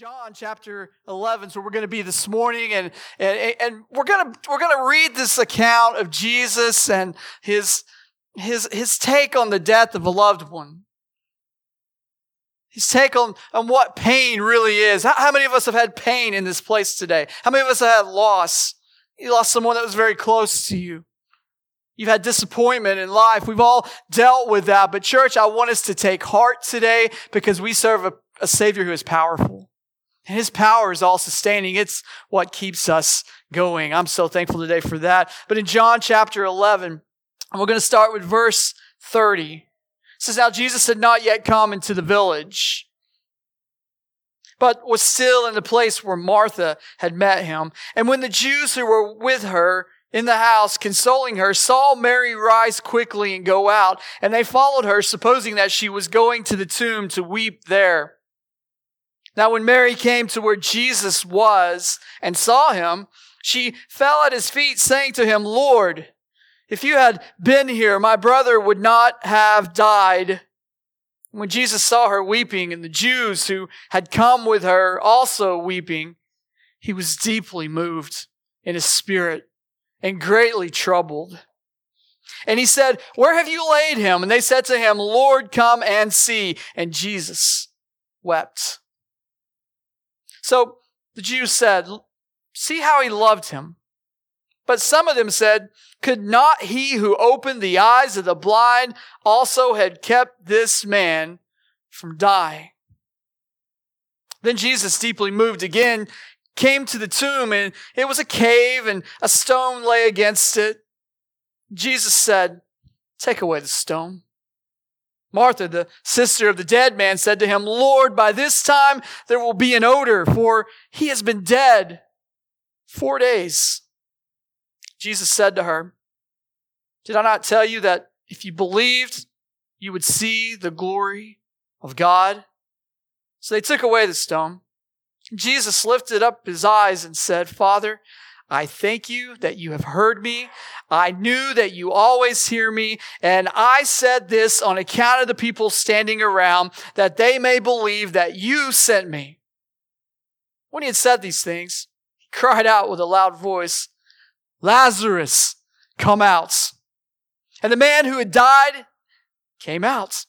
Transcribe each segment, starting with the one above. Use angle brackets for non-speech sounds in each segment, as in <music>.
John chapter 11 so we're going to be this morning and, and, and we're going to, we're going to read this account of Jesus and his, his, his take on the death of a loved one. His take on, on what pain really is. How, how many of us have had pain in this place today? How many of us have had loss? You lost someone that was very close to you. You've had disappointment in life. We've all dealt with that. But church, I want us to take heart today because we serve a, a Savior who is powerful. And his power is all sustaining. It's what keeps us going. I'm so thankful today for that. But in John chapter 11, we're going to start with verse 30. It says, Now Jesus had not yet come into the village, but was still in the place where Martha had met him. And when the Jews who were with her in the house, consoling her, saw Mary rise quickly and go out, and they followed her, supposing that she was going to the tomb to weep there. Now, when Mary came to where Jesus was and saw him, she fell at his feet, saying to him, Lord, if you had been here, my brother would not have died. When Jesus saw her weeping and the Jews who had come with her also weeping, he was deeply moved in his spirit and greatly troubled. And he said, Where have you laid him? And they said to him, Lord, come and see. And Jesus wept. So the Jews said, See how he loved him. But some of them said, Could not he who opened the eyes of the blind also had kept this man from dying? Then Jesus, deeply moved again, came to the tomb, and it was a cave, and a stone lay against it. Jesus said, Take away the stone. Martha, the sister of the dead man, said to him, Lord, by this time there will be an odor, for he has been dead four days. Jesus said to her, Did I not tell you that if you believed, you would see the glory of God? So they took away the stone. Jesus lifted up his eyes and said, Father, I thank you that you have heard me. I knew that you always hear me. And I said this on account of the people standing around that they may believe that you sent me. When he had said these things, he cried out with a loud voice, Lazarus, come out. And the man who had died came out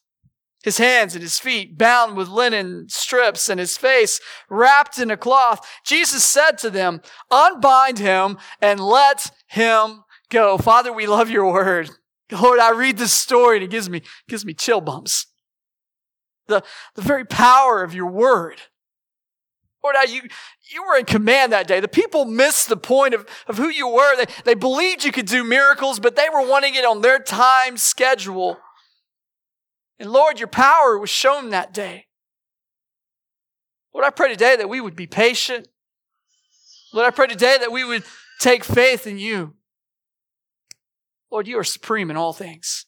his hands and his feet bound with linen strips and his face wrapped in a cloth. Jesus said to them, unbind him and let him go. Father, we love your word. Lord, I read this story and it gives me, gives me chill bumps. The, the very power of your word. Lord, you, you were in command that day. The people missed the point of, of who you were. They, they believed you could do miracles, but they were wanting it on their time schedule. And Lord, your power was shown that day. Lord, I pray today that we would be patient. Lord, I pray today that we would take faith in you. Lord, you are supreme in all things.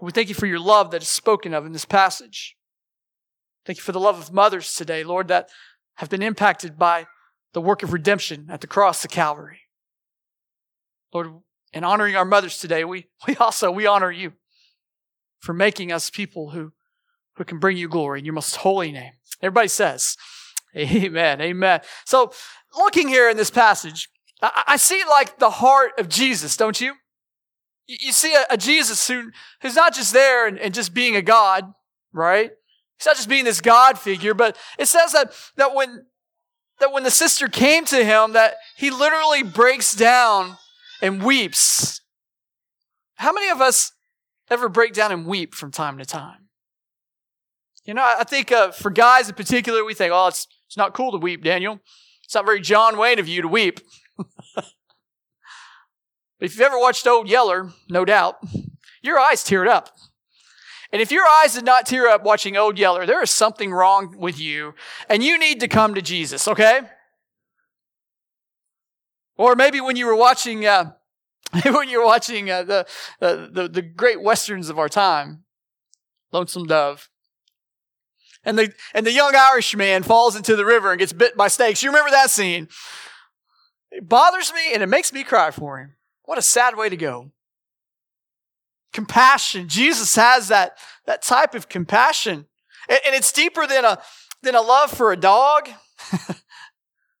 We thank you for your love that is spoken of in this passage. Thank you for the love of mothers today, Lord, that have been impacted by the work of redemption at the cross of Calvary. Lord, in honoring our mothers today, we, <laughs> we also, we honor you for making us people who, who can bring you glory in your most holy name. Everybody says, Amen, amen. So, looking here in this passage, I, I see like the heart of Jesus, don't you? You, you see a, a, Jesus who, who's not just there and, and just being a God, right? He's not just being this God figure, but it says that, that when, that when the sister came to him, that he literally breaks down and weeps. How many of us ever break down and weep from time to time? You know, I think uh, for guys in particular, we think, oh, it's, it's not cool to weep, Daniel. It's not very John Wayne of you to weep. but <laughs> if you've ever watched Old Yeller, no doubt, your eyes teared up. And if your eyes did not tear up watching Old Yeller, there is something wrong with you, and you need to come to Jesus, okay? Or maybe when you were watching uh, <laughs> when you're watching uh, the, uh, the the great westerns of our time, Lonesome Dove, and the and the young Irishman falls into the river and gets bit by snakes. You remember that scene? It bothers me and it makes me cry for him. What a sad way to go. Compassion. Jesus has that that type of compassion, and, and it's deeper than a than a love for a dog. <laughs>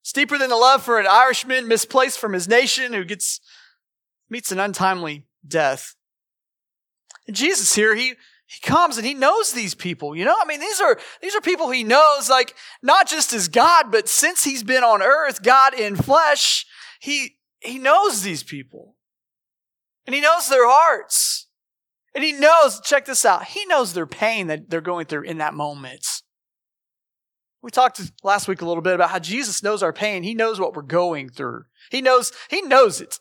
it's deeper than the love for an Irishman misplaced from his nation who gets meets an untimely death. And Jesus here, he he comes and he knows these people, you know? I mean, these are these are people he knows like not just as God, but since he's been on earth, God in flesh, he he knows these people. And he knows their hearts. And he knows, check this out, he knows their pain that they're going through in that moment. We talked last week a little bit about how Jesus knows our pain. He knows what we're going through. He knows, he knows it.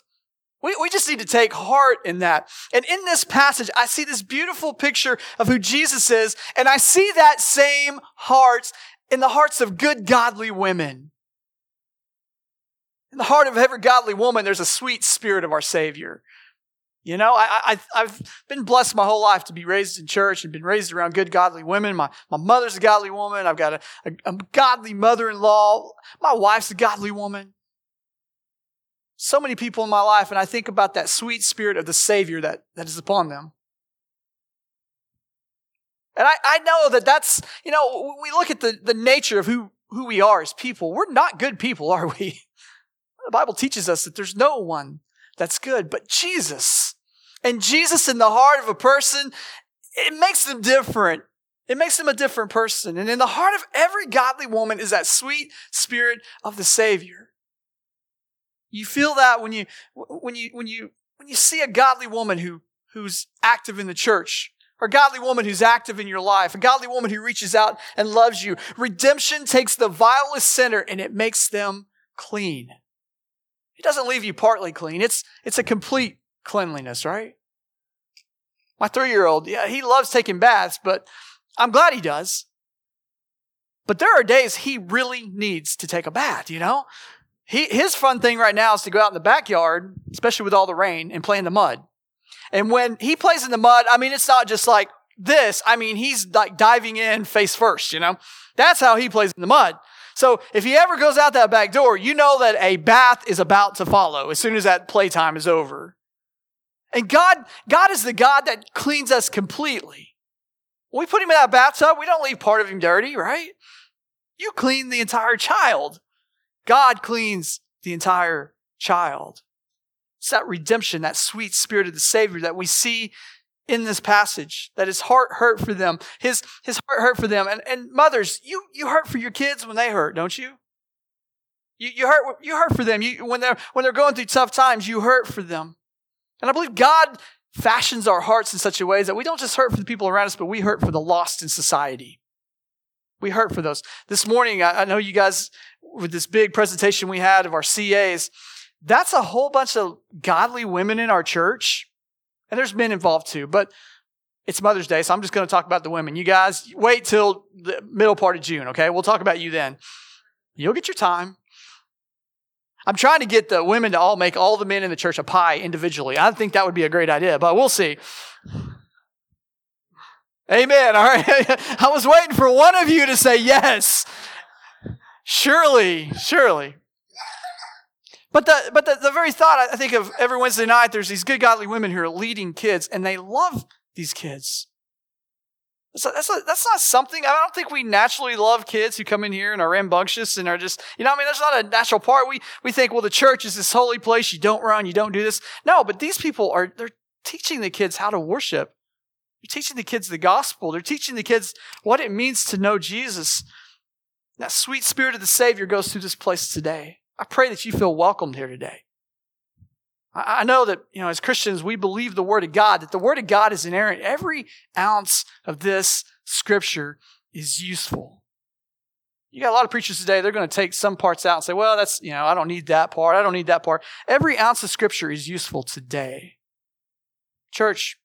We, we just need to take heart in that. And in this passage, I see this beautiful picture of who Jesus is, and I see that same heart in the hearts of good, godly women. In the heart of every godly woman, there's a sweet spirit of our Savior. You know, I, I, have been blessed my whole life to be raised in church and been raised around good, godly women. My, my mother's a godly woman. I've got a, a, a godly mother in law. My wife's a godly woman. So many people in my life, and I think about that sweet spirit of the Savior that, that is upon them. And I, I know that that's, you know, we look at the, the nature of who, who we are as people. We're not good people, <laughs> are we? The Bible teaches us that there's no one that's good, but Jesus and Jesus in the heart of a person, it makes them different. It makes them a different person. And in the heart of every godly woman is that sweet spirit of the Savior. You feel that when you, when you, when you, when you see a godly woman who, who's active in the church, or a godly woman who's active in your life, a godly woman who reaches out and loves you. Redemption takes the vilest sinner and it makes them clean. It doesn't leave you partly clean. It's, it's a complete cleanliness, right? My three year old, yeah, he loves taking baths, but I'm glad he does. But there are days he really needs to take a bath, you know? He, his fun thing right now is to go out in the backyard, especially with all the rain, and play in the mud. And when he plays in the mud, I mean, it's not just like this. I mean, he's like diving in face first, you know? That's how he plays in the mud. So if he ever goes out that back door, you know that a bath is about to follow as soon as that playtime is over. And God, God is the God that cleans us completely. When we put him in that bathtub, we don't leave part of him dirty, right? You clean the entire child. God cleans the entire child. It's that redemption, that sweet spirit of the Savior that we see in this passage, that his heart hurt for them. His, his heart hurt for them. And, and mothers, you, you hurt for your kids when they hurt, don't you? You, you hurt, you hurt for them. You, when they're, when they're going through tough times, you hurt for them. And I believe God fashions our hearts in such a way that we don't just hurt for the people around us, but we hurt for the lost in society. We hurt for those. This morning, I, I know you guys, with this big presentation we had of our CAs, that's a whole bunch of godly women in our church. And there's men involved too, but it's Mother's Day, so I'm just going to talk about the women. You guys, wait till the middle part of June, okay? We'll talk about you then. You'll get your time. I'm trying to get the women to all make all the men in the church a pie individually. I think that would be a great idea, but we'll see. Amen. All right. <laughs> I was waiting for one of you to say yes. Surely, surely. But the but the, the very thought I think of every Wednesday night, there's these good godly women who are leading kids, and they love these kids. So that's, a, that's not something, I don't think we naturally love kids who come in here and are rambunctious and are just, you know, I mean, that's not a natural part. We, we think, well, the church is this holy place. You don't run, you don't do this. No, but these people are, they're teaching the kids how to worship. They're teaching the kids the gospel. They're teaching the kids what it means to know Jesus. That sweet spirit of the Savior goes through this place today. I pray that you feel welcomed here today. I know that, you know, as Christians, we believe the Word of God, that the Word of God is inerrant. Every ounce of this scripture is useful. You got a lot of preachers today, they're going to take some parts out and say, well, that's, you know, I don't need that part. I don't need that part. Every ounce of scripture is useful today. Church,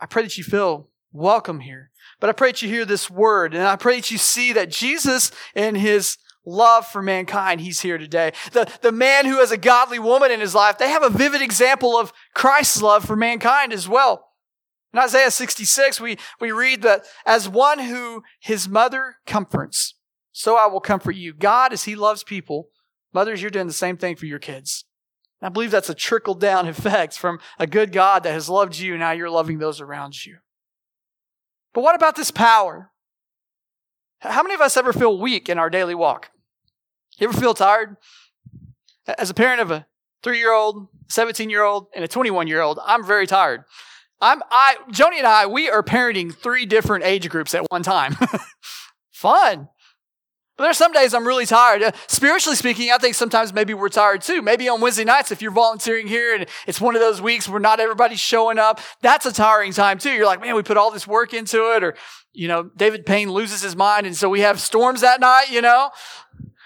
I pray that you feel welcome here. But I pray that you hear this word and I pray that you see that Jesus and his love for mankind, he's here today. The, the man who has a godly woman in his life, they have a vivid example of Christ's love for mankind as well. In Isaiah 66, we, we read that as one who his mother comforts, so I will comfort you. God, as he loves people, mothers, you're doing the same thing for your kids. And I believe that's a trickle down <laughs> effect from a good God that has loved you. Now you're loving those around you. But what about this power? How many of us ever feel weak in our daily walk? You ever feel tired? As a parent of a three year old, 17 year old, and a 21 year old, I'm very tired. I'm, I, Joni and I, we are parenting three different age groups at one time. <laughs> Fun. There's some days I'm really tired. Uh, spiritually speaking, I think sometimes maybe we're tired too. Maybe on Wednesday nights, if you're volunteering here and it's one of those weeks where not everybody's showing up, that's a tiring time too. You're like, man, we put all this work into it. Or, you know, David Payne loses his mind. And so we have storms that night, you know.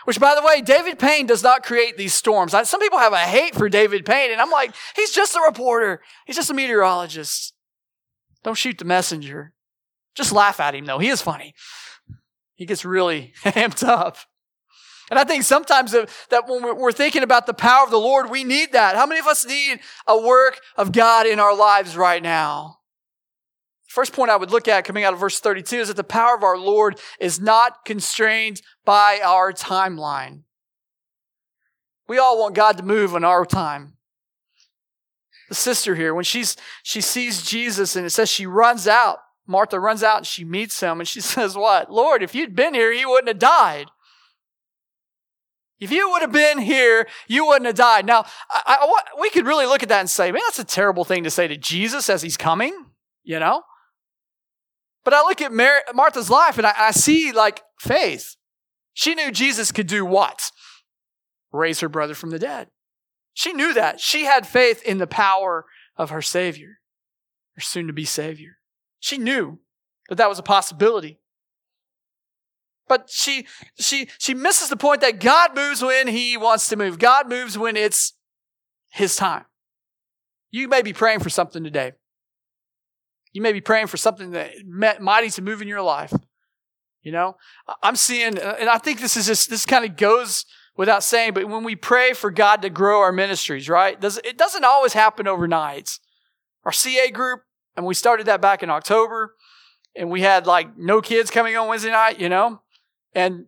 Which, by the way, David Payne does not create these storms. Some people have a hate for David Payne, and I'm like, he's just a reporter. He's just a meteorologist. Don't shoot the messenger. Just laugh at him, though. He is funny. He gets really <laughs> amped up. And I think sometimes that when we're thinking about the power of the Lord, we need that. How many of us need a work of God in our lives right now? First point I would look at coming out of verse 32 is that the power of our Lord is not constrained by our timeline. We all want God to move in our time. The sister here, when she's, she sees Jesus and it says she runs out, Martha runs out and she meets him and she <laughs> says, what? Lord, if you'd been here, he wouldn't have died. If you would have been here, you wouldn't have died. Now, I, I, we could really look at that and say, man, that's a terrible thing to say to Jesus as he's coming, you know? But I look at Martha's life and I, I see like faith. She knew Jesus could do what? Raise her brother from the dead. She knew that. She had faith in the power of her Savior, her soon to be Savior. She knew that that was a possibility. But she, she, she misses the point that God moves when He wants to move. God moves when it's His time. You may be praying for something today. You may be praying for something that mighty to move in your life. You know, I'm seeing, uh, and I think this is just, this kind of goes without saying, but when we pray for God to grow our ministries, right? It doesn't always happen overnight. Our CA group, and we started that back in October, and we had like no kids coming on Wednesday night, you know, and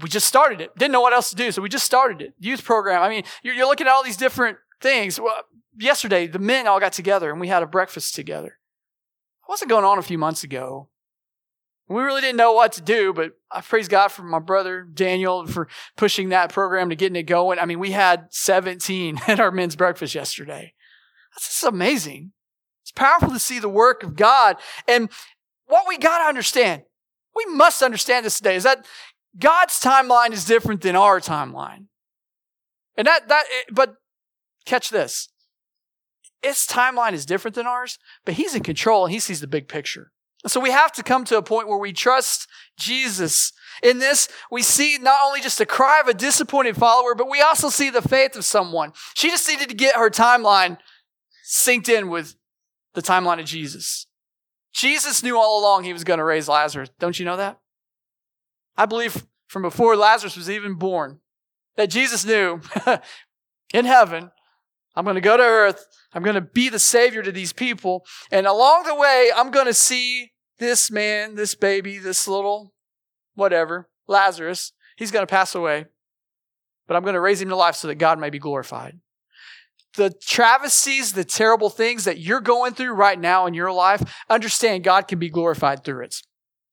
we just started it. Didn't know what else to do, so we just started it. Youth program. I mean, you're, you're looking at all these different things. Well, yesterday, the men all got together and we had a breakfast together wasn't going on a few months ago. We really didn't know what to do, but I praise God for my brother Daniel for pushing that program to getting it going. I mean, we had 17 <laughs> at our men's breakfast yesterday. That's just amazing. Powerful to see the work of God. And what we got to understand, we must understand this today, is that God's timeline is different than our timeline. And that, that, eh, but catch this its timeline is different than ours, but he's in control and he sees the big picture. So we have to come to a point where we trust Jesus. In this, we see not only just a cry of a disappointed follower, but we also see the faith of someone. She just needed to get her timeline synced in with the timeline of Jesus. Jesus knew all along he was going to raise Lazarus. Don't you know that? I believe from before Lazarus was even born that Jesus knew <laughs> in heaven I'm going to go to earth. I'm going to be the savior to these people. And along the way, I'm going to see this man, this baby, this little whatever, Lazarus. He's going to pass away. But I'm going to raise him to life so that God may be glorified. The travesties, the terrible things that you're going through right now in your life, understand God can be glorified through it.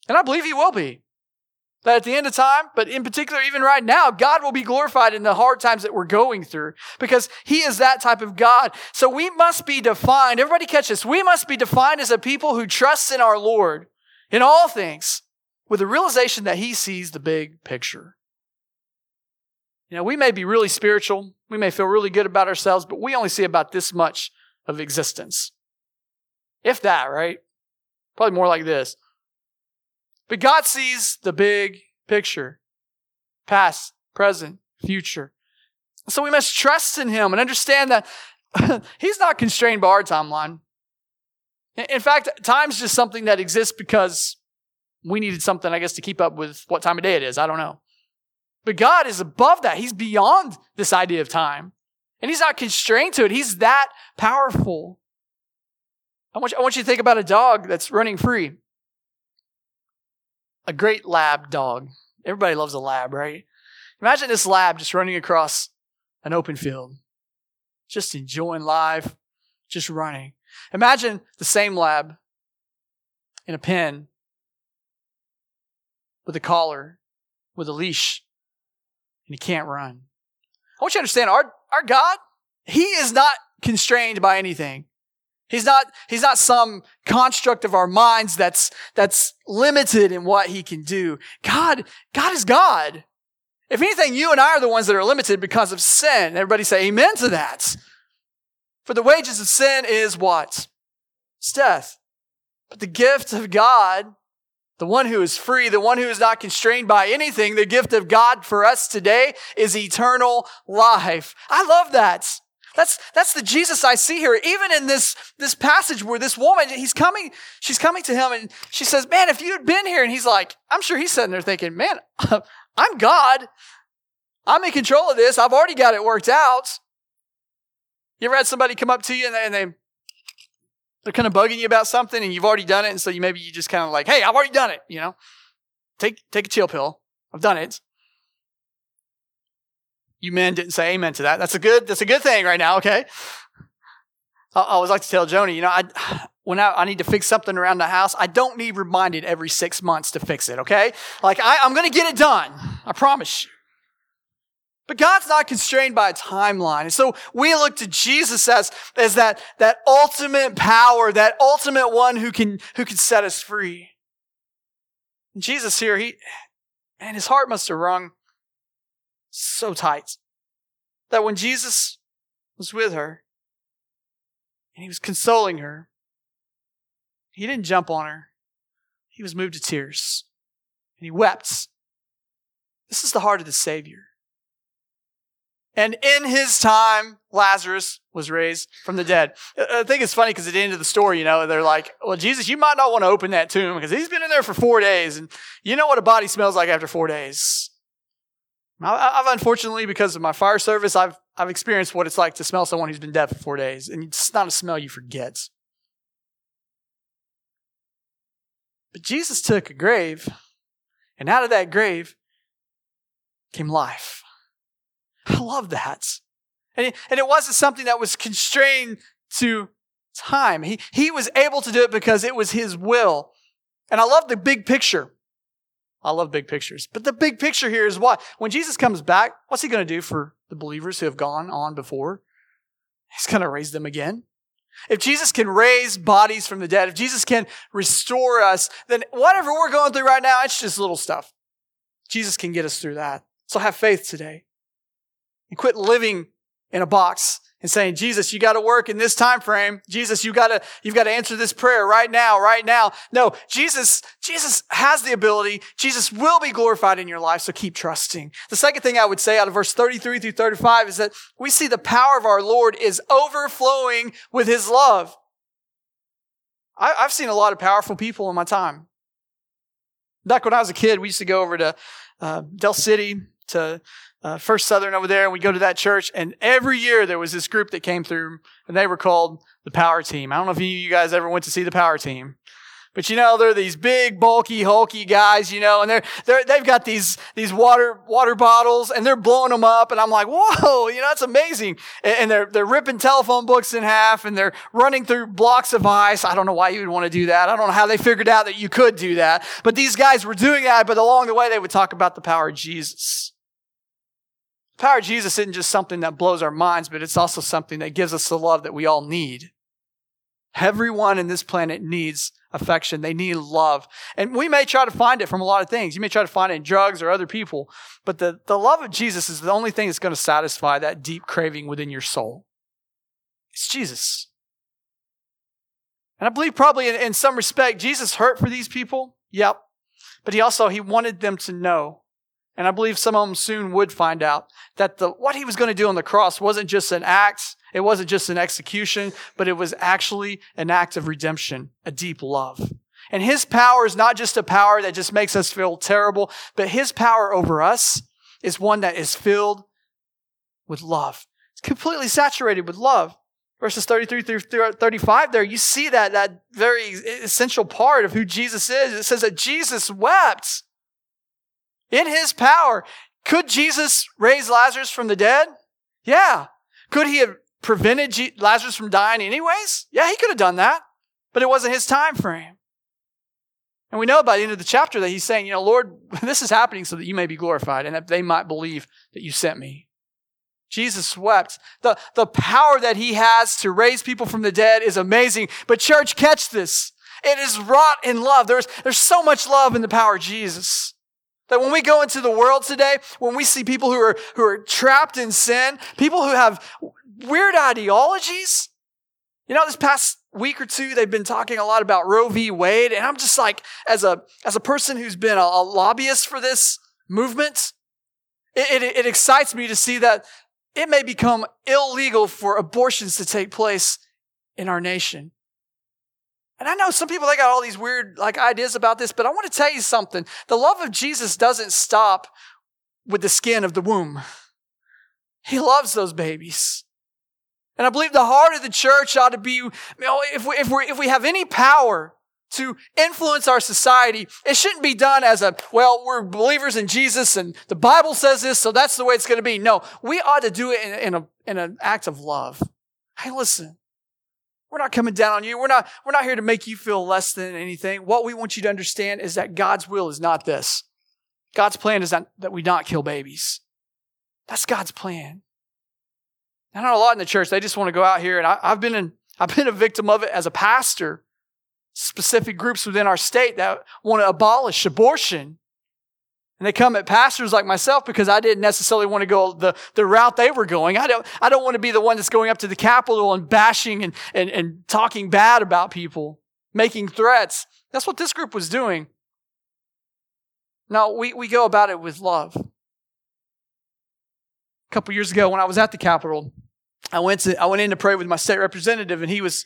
And I believe He will be. That at the end of time, but in particular, even right now, God will be glorified in the hard times that we're going through because He is that type of God. So we must be defined. Everybody catch this. We must be defined as a people who trust in our Lord in all things with the realization that He sees the big picture. You know, we may be really spiritual. We may feel really good about ourselves, but we only see about this much of existence. If that, right? Probably more like this. But God sees the big picture past, present, future. So we must trust in Him and understand that <laughs> He's not constrained by our timeline. In fact, time's just something that exists because we needed something, I guess, to keep up with what time of day it is. I don't know. But God is above that. He's beyond this idea of time. And He's not constrained to it. He's that powerful. I want you, I want you to think about a dog that's running free a great lab dog. Everybody loves a lab, right? Imagine this lab just running across an open field, just enjoying life, just running. Imagine the same lab in a pen with a collar, with a leash, he can't run. I want you to understand our, our God, he is not constrained by anything. He's not, he's not some construct of our minds that's, that's limited in what he can do. God, God is God. If anything, you and I are the ones that are limited because of sin. Everybody say amen to that. For the wages of sin is what? It's death. But the gift of God, the one who is free, the one who is not constrained by anything, the gift of God for us today is eternal life. I love that. That's, that's the Jesus I see here. Even in this, this passage where this woman, he's coming, she's coming to him and she says, man, if you had been here, and he's like, I'm sure he's sitting there thinking, man, <laughs> I'm God. I'm in control of this. I've already got it worked out. You ever had somebody come up to you and they, and they they're kind of bugging you about something and you've already done it, and so you maybe you just kind of like, hey, I've already done it, you know. Take take a chill pill. I've done it. You men didn't say amen to that. That's a good that's a good thing right now, okay? I, I always like to tell Joni, you know, I <sighs> when I, I, need to fix something around the house, I don't need reminded every six months to fix it, okay? Like, I, I'm gonna get it done. I promise you. But God's not constrained by a timeline. And so we look to Jesus as, as that, that ultimate power, that ultimate one who can, who can set us free. And Jesus here, he, and his heart must have rung so tight that when Jesus was with her and he was consoling her, he didn't jump on her. He was moved to tears and he wept. This is the heart of the Savior. And in his time, Lazarus was raised from the dead. Uh, I think it's funny because at the end of the story, you know, they're like, well, Jesus, you might not want to open that tomb because he's been in there for four days. And you know what a body smells like after four days. I've unfortunately, because of my fire service, I've, I've experienced what it's like to smell someone who's been dead for four days. And it's not a smell you forget. But Jesus took a grave, and out of that grave came life. I love that. And it, and it wasn't something that was constrained to time. He, he was able to do it because it was his will. And I love the big picture. I love big pictures. But the big picture here is what? When Jesus comes back, what's he going to do for the believers who have gone on before? He's going to raise them again. If Jesus can raise bodies from the dead, if Jesus can restore us, then whatever we're going through right now, it's just little stuff. Jesus can get us through that. So have faith today and quit living in a box and saying, Jesus, you got to work in this time frame. Jesus, you got to, you've got to answer this prayer right now, right now. No, Jesus, Jesus has the ability. Jesus will be glorified in your life. So keep trusting. The second thing I would say out of verse 33 through 35 is that we see the power of our Lord is overflowing with his love. I, have seen a lot of powerful people in my time. Back when I was a kid, we used to go over to uh, Del City to uh, First Southern over there, and we go to that church. And every year there was this group that came through, and they were called the Power Team. I don't know if any of you guys ever went to see the Power Team. But you know, they're these big, bulky, hulky guys, you know, and they're, they're, they've got these, these water, water bottles and they're blowing them up. And I'm like, whoa, you know, that's amazing. And, and they're, they're ripping telephone books in half and they're running through blocks of ice. I don't know why you would want to do that. I don't know how they figured out that you could do that. But these guys were doing that. But along the way, they would talk about the power of Jesus. The power of Jesus isn't just something that blows our minds, but it's also something that gives us the love that we all need. Everyone in this planet needs affection. They need love. And we may try to find it from a lot of things. You may try to find it in drugs or other people, but the, the love of Jesus is the only thing that's going to satisfy that deep craving within your soul. It's Jesus. And I believe probably in, in some respect, Jesus hurt for these people. Yep. But he also, he wanted them to know and I believe some of them soon would find out that the, what he was going to do on the cross wasn't just an act, it wasn't just an execution, but it was actually an act of redemption, a deep love. And his power is not just a power that just makes us feel terrible, but his power over us is one that is filled with love. It's completely saturated with love. Verses 33 through 35 there, you see that, that very essential part of who Jesus is. It says that Jesus wept in his power. Could Jesus raise Lazarus from the dead? Yeah. Could he have prevented G- Lazarus from dying anyways? Yeah, he could have done that, but it wasn't his time frame. And we know by the end of the chapter that he's saying, you know, Lord, <laughs> this is happening so that you may be glorified and that they might believe that you sent me. Jesus wept. The, the power that he has to raise people from the dead is amazing. But church, catch this. It is wrought in love. There's, there's so much love in the power of Jesus. That when we go into the world today, when we see people who are, who are trapped in sin, people who have weird ideologies, you know, this past week or two, they've been talking a lot about Roe v. Wade. And I'm just like, as a, as a person who's been a, a lobbyist for this movement, it, it, it excites me to see that it may become illegal for abortions to take place in our nation. And I know some people, they got all these weird like ideas about this, but I want to tell you something. The love of Jesus doesn't stop with the skin of the womb. He loves those babies. And I believe the heart of the church ought to be, you know, if we, if we, if we have any power to influence our society, it shouldn't be done as a, well, we're believers in Jesus and the Bible says this, so that's the way it's going to be. No, we ought to do it in, in a, in an act of love. Hey, listen, we're not coming down on you. We're not, we're not here to make you feel less than anything. What we want you to understand is that God's will is not this. God's plan is that, that we not kill babies. That's God's plan. I know a lot in the church, they just want to go out here, and I, I've been in, I've been a victim of it as a pastor. Specific groups within our state that want to abolish abortion. And they come at pastors like myself because I didn't necessarily want to go the, the route they were going. I don't, I don't want to be the one that's going up to the Capitol and bashing and, and, and talking bad about people, making threats. That's what this group was doing. Now, we, we go about it with love. A couple years ago when I was at the Capitol, I went to I went in to pray with my state representative, and he was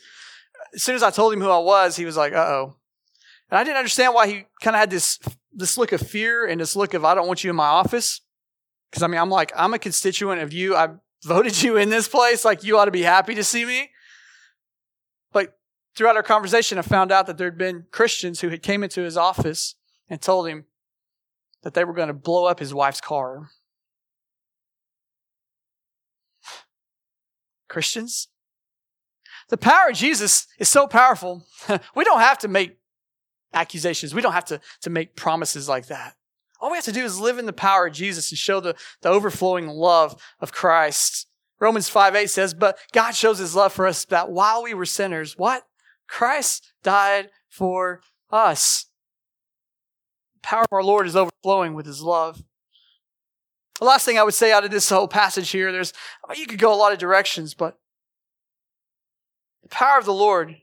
as soon as I told him who I was, he was like, "Uh oh," and I didn't understand why he kind of had this this look of fear and this look of I don't want you in my office because I mean I'm like I'm a constituent of you. I <laughs> voted you in this place. Like you ought to be happy to see me. But throughout our conversation, I found out that there had been Christians who had came into his office and told him that they were going to blow up his wife's car. Christians. The power of Jesus is so powerful. <laughs> we don't have to make accusations. We don't have to, to make promises like that. All we have to do is live in the power of Jesus and show the, the overflowing love of Christ. Romans 5 8 says, But God shows his love for us that while we were sinners, what? Christ died for us. The power of our Lord is overflowing with his love. The last thing I would say out of this whole passage here, there's, you could go a lot of directions, but the power of the Lord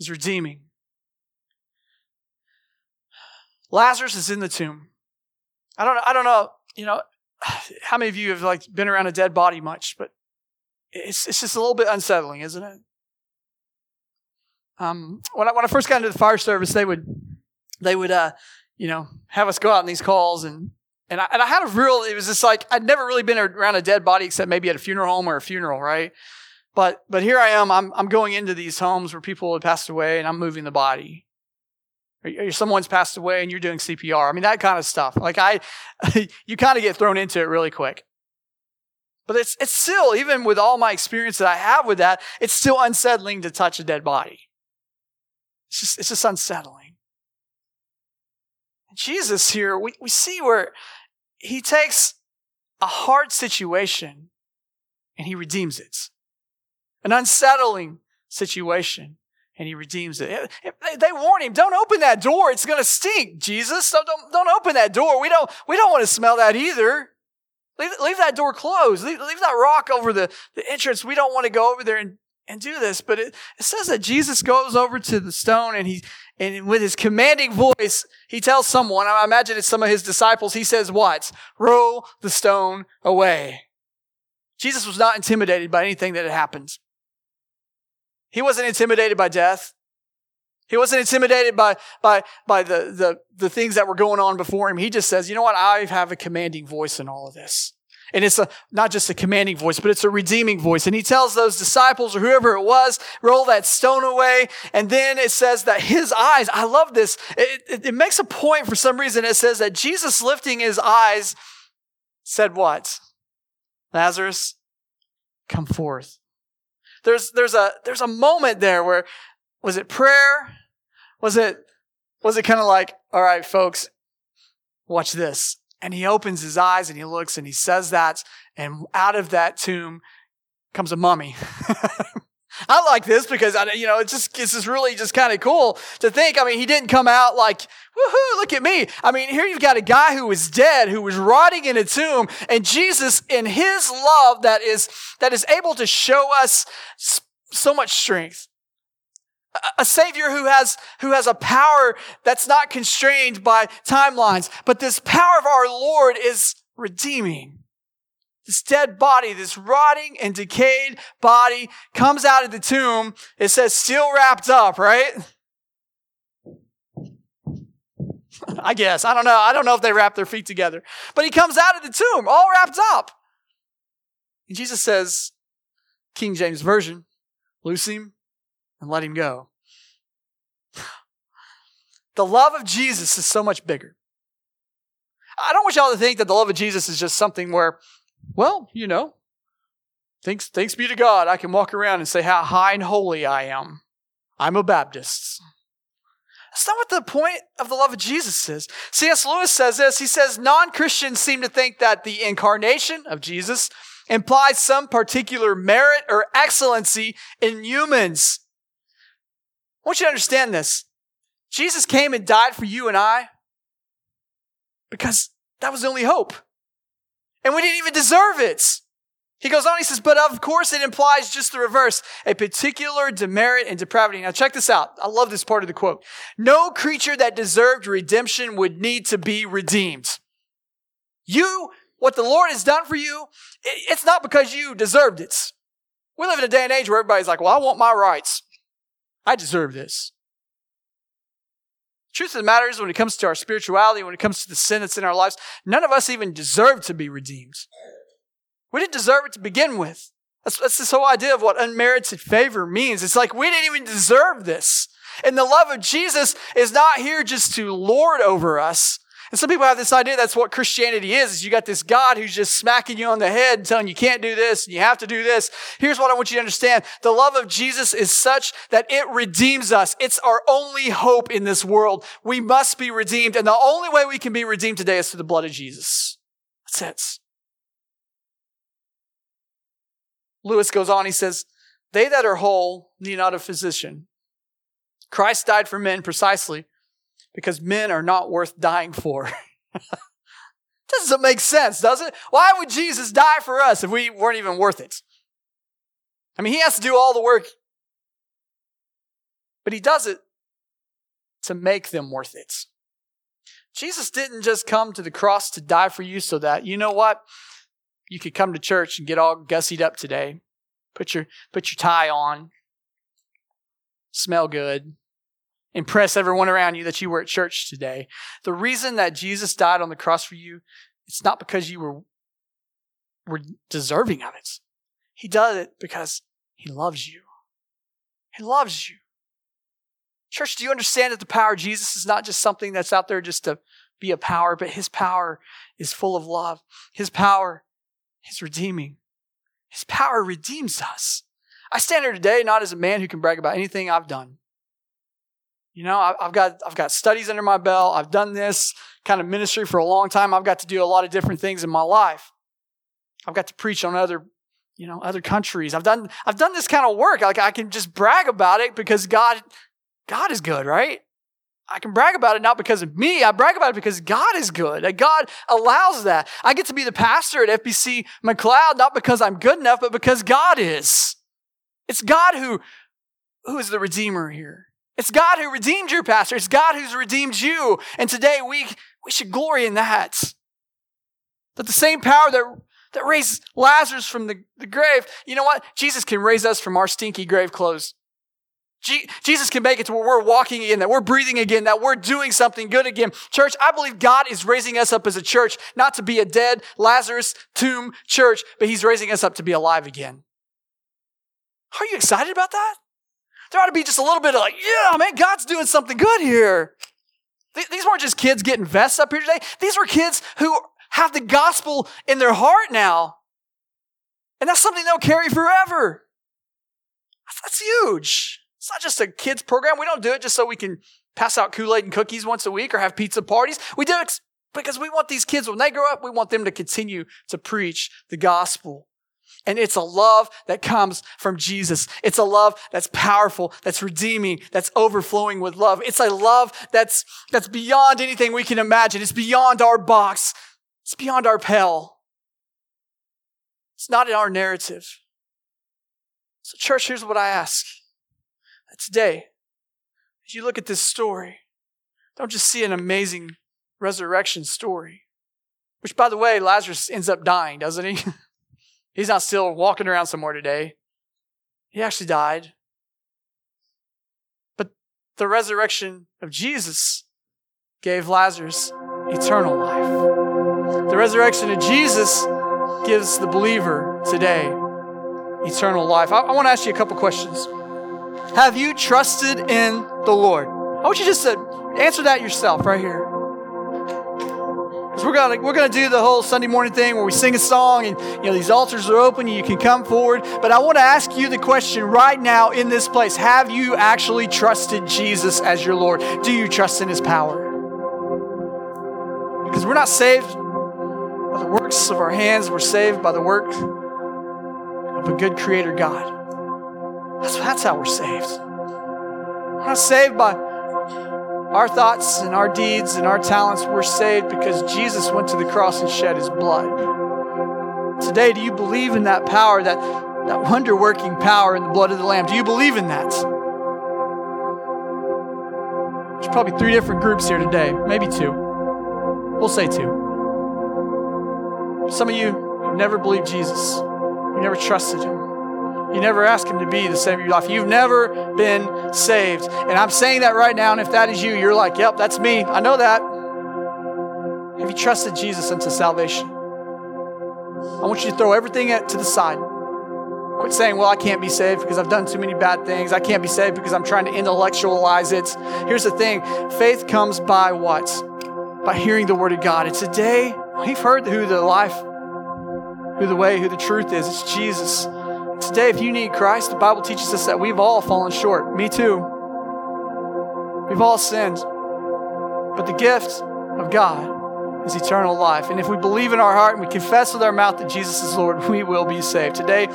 is redeeming. Lazarus is in the tomb. I don't, I don't know, you know, <sighs> how many of you have like been around a dead body much, but it's, it's just a little bit unsettling, isn't it? Um, when I, when I first got into the fire service, they would, they would, uh, you know, have us go out on these calls and and I, and I had a real, it was just like, I'd never really been around a dead body except maybe at a funeral home or a funeral, right? But, but here I am, I'm, I'm going into these homes where people have passed away and I'm moving the body. Or, someone's passed away and you're doing CPR. I mean, that kind of stuff. Like I, <laughs> you kind of get thrown into it really quick. But it's, it's still, even with all my experience that I have with that, it's still unsettling to touch a dead body. It's just, it's just unsettling. Jesus here, we, we see where he takes a hard situation and he redeems it. An unsettling situation and he redeems it. They warn him, don't open that door. It's going to stink, Jesus. Don't, don't, don't, open that door. We don't, we don't want to smell that either. Leave, leave that door closed. Leave, leave that rock over the, the entrance. We don't want to go over there and, and do this. But it, it says that Jesus goes over to the stone and he, and with his commanding voice, he tells someone, I imagine it's some of his disciples, he says what? Roll the stone away. Jesus was not intimidated by anything that had happened. He wasn't intimidated by death. He wasn't intimidated by, by, by the, the, the things that were going on before him. He just says, you know what? I have a commanding voice in all of this. And it's a, not just a commanding voice, but it's a redeeming voice. And he tells those disciples or whoever it was, roll that stone away. And then it says that his eyes, I love this. It, it, it makes a point for some reason. It says that Jesus lifting his eyes said what? Lazarus, come forth. There's, there's a, there's a moment there where, was it prayer? Was it Was it kind of like, all right, folks, watch this? And he opens his eyes and he looks and he says that, and out of that tomb comes a mummy. <laughs> <laughs> I like this because I, you know, it's just this is really just kind of cool to think. I mean, he didn't come out like, woohoo, look at me. I mean, here you've got a guy who was dead, who was rotting in a tomb, and Jesus, in his love that is that is able to show us so much strength. A savior who has who has a power that's not constrained by timelines, but this power of our Lord is redeeming. This dead body, this rotting and decayed body comes out of the tomb. It says still wrapped up, right? <laughs> I guess. I don't know. I don't know if they wrap their feet together. But he comes out of the tomb all wrapped up. And Jesus says, King James Version, loose him and let him go. <sighs> The love of Jesus is so much bigger. I don't want y'all to think that the love of Jesus is just something where well, you know, thanks, thanks be to God, I can walk around and say how high and holy I am. I'm a Baptist. That's not what the point of the love of Jesus is. C.S. Lewis says this. He says non Christians seem to think that the incarnation of Jesus implies some particular merit or excellency in humans. I want you to understand this. Jesus came and died for you and I because that was the only hope and we didn't even deserve it. He goes on, he says, but of course it implies just the reverse, a particular demerit and depravity. Now check this out. I love this part of the quote. No creature that deserved redemption would need to be redeemed. You, what the Lord has done for you, it's not because you deserved it. We live in a day and age where everybody's like, well, I want my rights. I deserve this. Truth of the matter is, when it comes to our spirituality, when it comes to the sin that's in our lives, none of us even deserve to be redeemed. We didn't deserve it to begin with. That's, that's this whole idea of what unmerited favor means. It's like we didn't even deserve this. And the love of Jesus is not here just to lord over us, and some people have this idea that's what Christianity is, is you got this God who's just smacking you on the head and telling you can't do this and you have to do this. Here's what I want you to understand. The love of Jesus is such that it redeems us. It's our only hope in this world. We must be redeemed. And the only way we can be redeemed today is through the blood of Jesus. That's it. Lewis goes on, he says, they that are whole need not a physician. Christ died for men precisely because men are not worth dying for. <laughs> Doesn't make sense, does it? Why would Jesus die for us if we weren't even worth it? I mean, he has to do all the work, but he does it to make them worth it. Jesus didn't just come to the cross to die for you so that, you know what? You could come to church and get all gussied up today. Put your, put your tie on. Smell good impress everyone around you that you were at church today. The reason that Jesus died on the cross for you, it's not because you were, were deserving of it. He does it because he loves you. He loves you. Church, do you understand that the power of Jesus is not just something that's out there just to be a power, but his power is full of love. His power is redeeming. His power redeems us. I stand here today not as a man who can brag about anything I've done. You know, I've got I've got studies under my belt. I've done this kind of ministry for a long time. I've got to do a lot of different things in my life. I've got to preach on other, you know, other countries. I've done I've done this kind of work. Like I can just brag about it because God God is good, right? I can brag about it not because of me. I brag about it because God is good. That God allows that. I get to be the pastor at FBC McLoud not because I'm good enough, but because God is. It's God who who is the redeemer here. It's God who redeemed your pastor. It's God who's redeemed you. And today we, we should glory in that. That the same power that, that raised Lazarus from the, the grave, you know what? Jesus can raise us from our stinky grave clothes. Jesus can make it to where we're walking again, that we're breathing again, that we're doing something good again. Church, I believe God is raising us up as a church, not to be a dead Lazarus tomb church, but He's raising us up to be alive again. Are you excited about that? There ought to be just a little bit of like, yeah, man, God's doing something good here. These weren't just kids getting vests up here today. These were kids who have the gospel in their heart now. And that's something they'll carry forever. That's huge. It's not just a kids program. We don't do it just so we can pass out Kool Aid and cookies once a week or have pizza parties. We do it because we want these kids, when they grow up, we want them to continue to preach the gospel. And it's a love that comes from Jesus. It's a love that's powerful, that's redeeming, that's overflowing with love. It's a love that's, that's beyond anything we can imagine. It's beyond our box. It's beyond our pale. It's not in our narrative. So, church, here's what I ask. Today, as you look at this story, don't just see an amazing resurrection story, which, by the way, Lazarus ends up dying, doesn't he? <laughs> He's not still walking around somewhere today. He actually died. But the resurrection of Jesus gave Lazarus eternal life. The resurrection of Jesus gives the believer today eternal life. I, I want to ask you a couple questions. Have you trusted in the Lord? I want you just to answer that yourself right here. We're gonna we're gonna do the whole Sunday morning thing where we sing a song and you know these altars are open and you can come forward. But I want to ask you the question right now in this place: Have you actually trusted Jesus as your Lord? Do you trust in His power? Because we're not saved by the works of our hands; we're saved by the work of a good Creator God. That's that's how we're saved. We're not saved by our thoughts and our deeds and our talents were saved because Jesus went to the cross and shed his blood. Today, do you believe in that power, that, that wonder working power in the blood of the Lamb? Do you believe in that? There's probably three different groups here today, maybe two. We'll say two. Some of you have never believed Jesus, you never trusted him. You never ask Him to be the Savior of your life. You've never been saved. And I'm saying that right now, and if that is you, you're like, yep, that's me. I know that. Have you trusted Jesus unto salvation? I want you to throw everything to the side. Quit saying, well, I can't be saved because I've done too many bad things. I can't be saved because I'm trying to intellectualize it. Here's the thing faith comes by what? By hearing the Word of God. And today, we've heard who the life, who the way, who the truth is. It's Jesus. Today, if you need Christ, the Bible teaches us that we've all fallen short. Me too. We've all sinned. But the gift of God is eternal life. And if we believe in our heart and we confess with our mouth that Jesus is Lord, we will be saved. Today,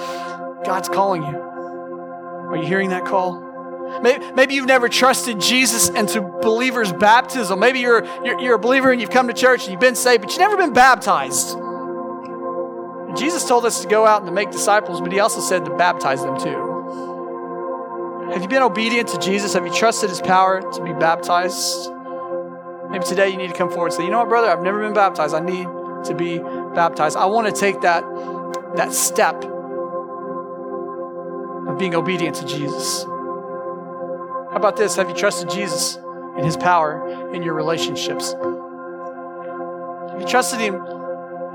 God's calling you. Are you hearing that call? Maybe you've never trusted Jesus into believers' baptism. Maybe you're, you're, you're, a believer and you've come to church and you've been saved, but you've never been baptized. Jesus told us to go out and to make disciples, but he also said to baptize them too. Have you been obedient to Jesus? Have you trusted his power to be baptized? Maybe today you need to come forward and say, you know what, brother, I've never been baptized. I need to be baptized. I want to take that, that step of being obedient to Jesus. How about this? Have you trusted Jesus and his power in your relationships? Have you trusted him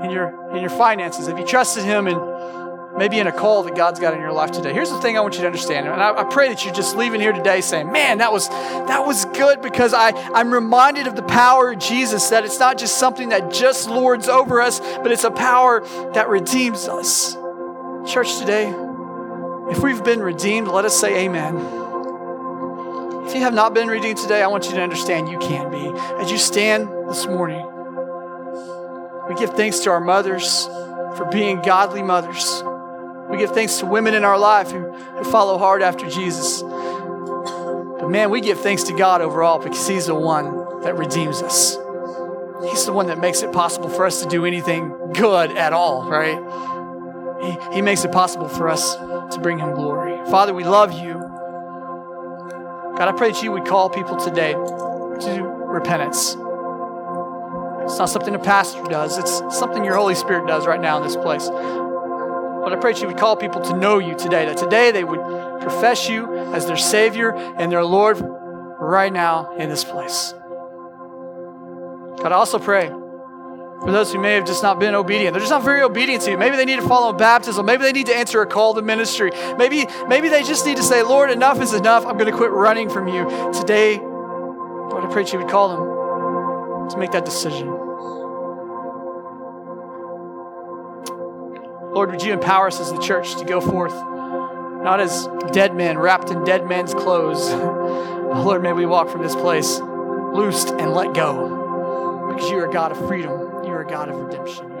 in your in your finances, Have you trusted Him and maybe in a call that God's got in your life today. Here's the thing I want you to understand, and I, I, pray that you're just leaving here today saying, "Man, that was that was good," because I I'm reminded of the power of Jesus. That it's not just something that just lords over us, but it's a power that redeems us. Church today, if we've been redeemed, let us say Amen. If you have not been redeemed today, I want you to understand you can be. As you stand this morning, we give thanks to our mothers for being godly mothers. We give thanks to women in our life who, who follow hard after Jesus. But man, we give thanks to God overall because He's the one that redeems us. He's the one that makes it possible for us to do anything good at all, right? He, he makes it possible for us to bring Him glory. Father, we love you. God, I pray that you would call people today to repentance. It's not something a pastor does, it's something your Holy Spirit does right now in this place. But I pray that you would call people to know you today, that today they would profess you as their Savior and their Lord right now in this place. God, I also pray for those who may have just not been obedient. They're just not very obedient to you. Maybe they need to follow baptism. Maybe they need to answer a call to ministry. Maybe, maybe they just need to say, Lord, enough is enough. I'm going to quit running from you. Today, Lord, I pray that you would call them to make that decision. Lord, would you empower us as the church to go forth, not as dead men wrapped in dead men's clothes, <laughs> Oh, Lord, may we walk from this place loosed and let go because you are a God of freedom. You are a God of redemption.